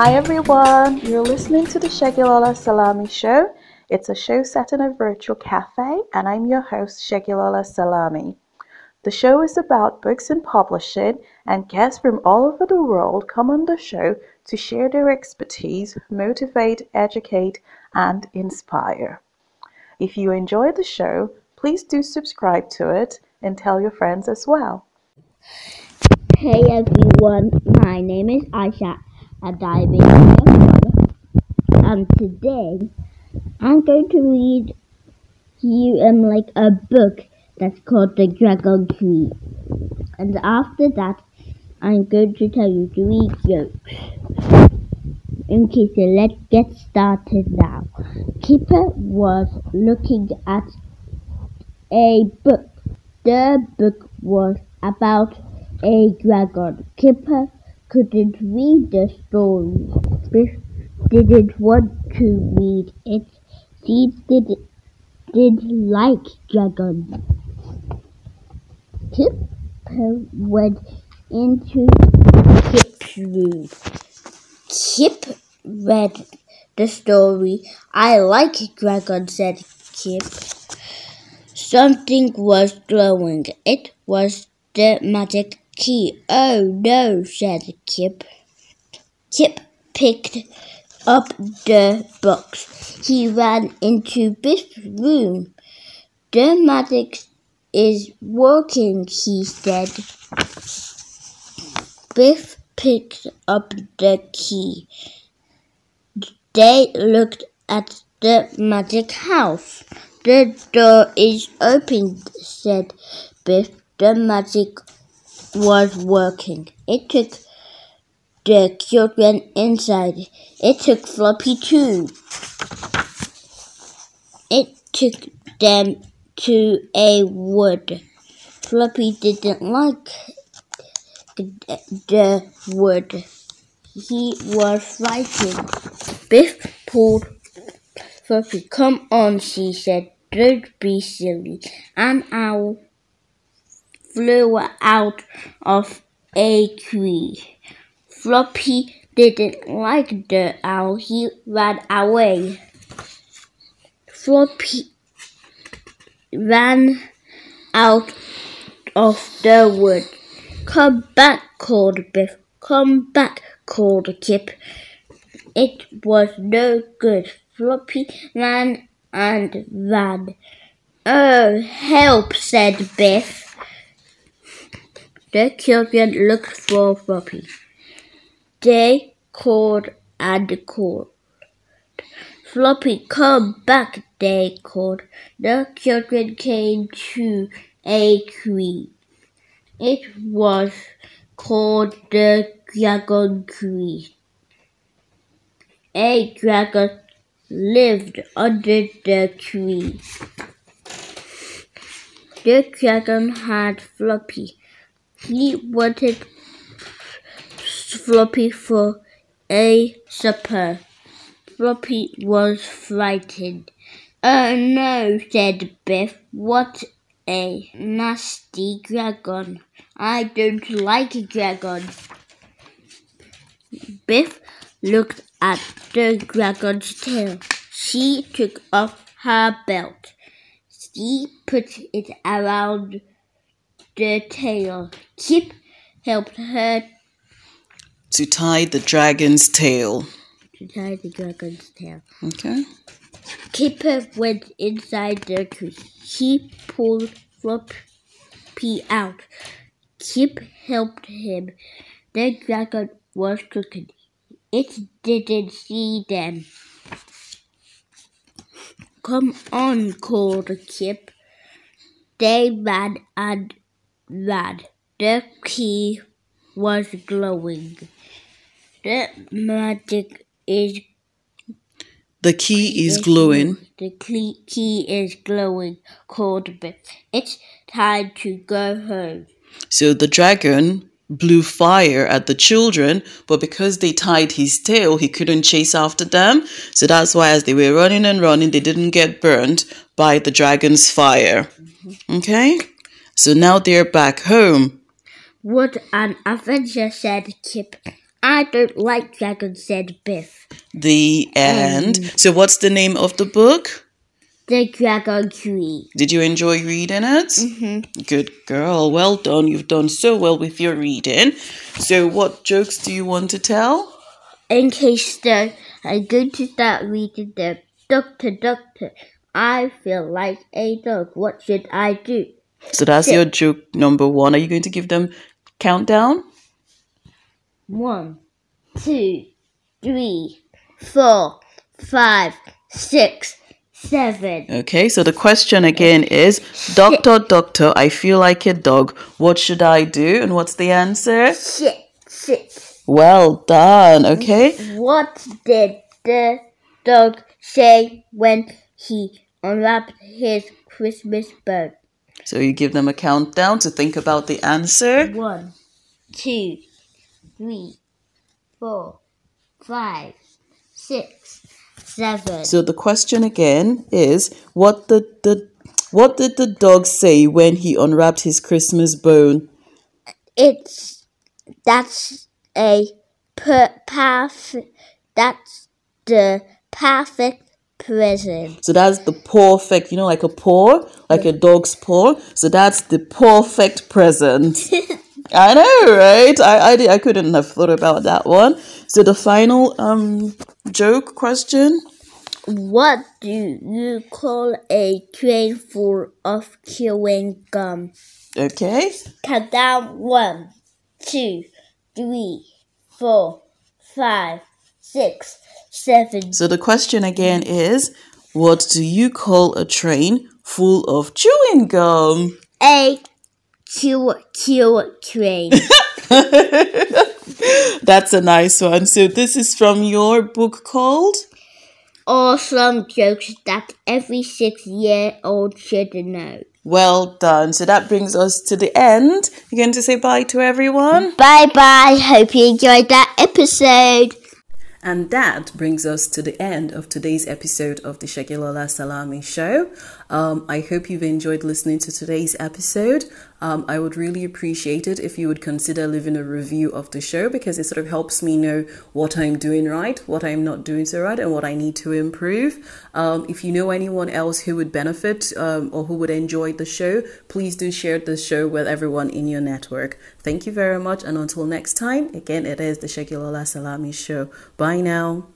Hi everyone, you're listening to the Segilola Salami Show. It's a show set in a virtual cafe, and I'm your host, Segilola Salami. The show is about books and publishing, and guests from all over the world come on the show to share their expertise, motivate, educate, and inspire. If you enjoy the show, please do subscribe to it and tell your friends as well. Hey everyone, my name is Aisha and I'm And today I'm going to read you um like a book that's called The Dragon Tree. And after that I'm going to tell you three jokes. Okay, so let's get started now. Kipper was looking at a book. The book was about a dragon. Kipper couldn't read the story. Biff didn't want to read it. He did, did like dragons. Kipper went into Kip's room. Kip read the story. I like dragons, said Kip. Something was glowing. It was the magic key. Oh no, said Kip. Kip picked up the box. He ran into Biff's room. The magic is working, he said. Biff picked up the key. They looked at the magic house. The door is open, said Biff. The magic was working. It took the children inside. It took Floppy too. It took them to a wood. Floppy didn't like the wood. He was frightened. Biff pulled Floppy. Come on, she said. Don't be silly. An owl flew out of a tree. Floppy didn't like the owl. He ran away. Floppy ran out of the wood. Come back, called Biff. Come back, called Kip. It was no good. Floppy ran and ran. Oh, help, said Biff. The children looked for Floppy. They called and called. Floppy, come back, they called. The children came to a tree. It was called the dragon tree. A dragon lived under the tree. The dragon had Floppy. He wanted Floppy for a supper. Floppy was frightened. Oh no, said Biff. What a nasty dragon. I don't like dragons. Biff looked at the dragon's tail. She took off her belt. She put it around the tail. Kip helped her to tie the dragon's tail. To tie the dragon's tail. Okay. Kipper went inside the tree. He pulled Floppy out. Kip helped him. The dragon was cooking. It didn't see them. Come on, called Kip. They ran and ran. The key was glowing. The magic is. The key is glowing. The key is glowing, called Biff. It's time to go home. So the dragon blew fire at the children, but because they tied his tail, he couldn't chase after them. So that's why, as they were running and running, they didn't get burned by the dragon's fire. Mm-hmm. Okay? So now they're back home. What an adventure, said Kip. I don't like dragons, said Biff. The end. so, what's the name of the book? The Dragon Tree. Did you enjoy reading it? Mm-hmm. Good girl. Well done. You've done so well with your reading. So, what jokes do you want to tell? In case the, I'm going to start reading the Doctor, Doctor. I feel like a dog. What should I do? So, that's Sit. your joke number one. Are you going to give them countdown? One, two, three, four, five, six, seven. Okay, so the question again is Doctor, doctor, I feel like a dog. What should I do? And what's the answer? Sit, sit. Well done. Okay, What did the dog say when he unwrapped his Christmas bow? So you give them a countdown to think about the answer. One, two, three, four, five, six, seven. So the question again is what did the what did the dog say when he unwrapped his Christmas bone? It's that's a per path. That's the perfect present. So that's the perfect, you know, like a paw, like a dog's paw. So that's the perfect present. I know, right? I, I, I couldn't have thought about that one. So the final um joke question. What do you call a train full of chewing gum? Okay. Count down one, two, three, four, five, six, seven. So the question again is, what do you call a train full of chewing gum? A chew chew train. That's a nice one. So this is from your book called awesome jokes that every six year old should know. Well Done. So that brings us to the end. You're going to say bye to everyone? Bye bye. Hope you enjoyed that episode. And that brings us to the end of today's episode of the Segilola Salami Show. Um, I hope you've enjoyed listening to today's episode. Um, I would really appreciate it if you would consider leaving a review of the show because it sort of helps me know what I'm doing right, what I'm not doing so right, and what I need to improve. Um, if you know anyone else who would benefit um, or who would enjoy the show, please do share the show with everyone in your network. Thank you very much, and until next time, again, it is the Segilola Salami Show. Bye now.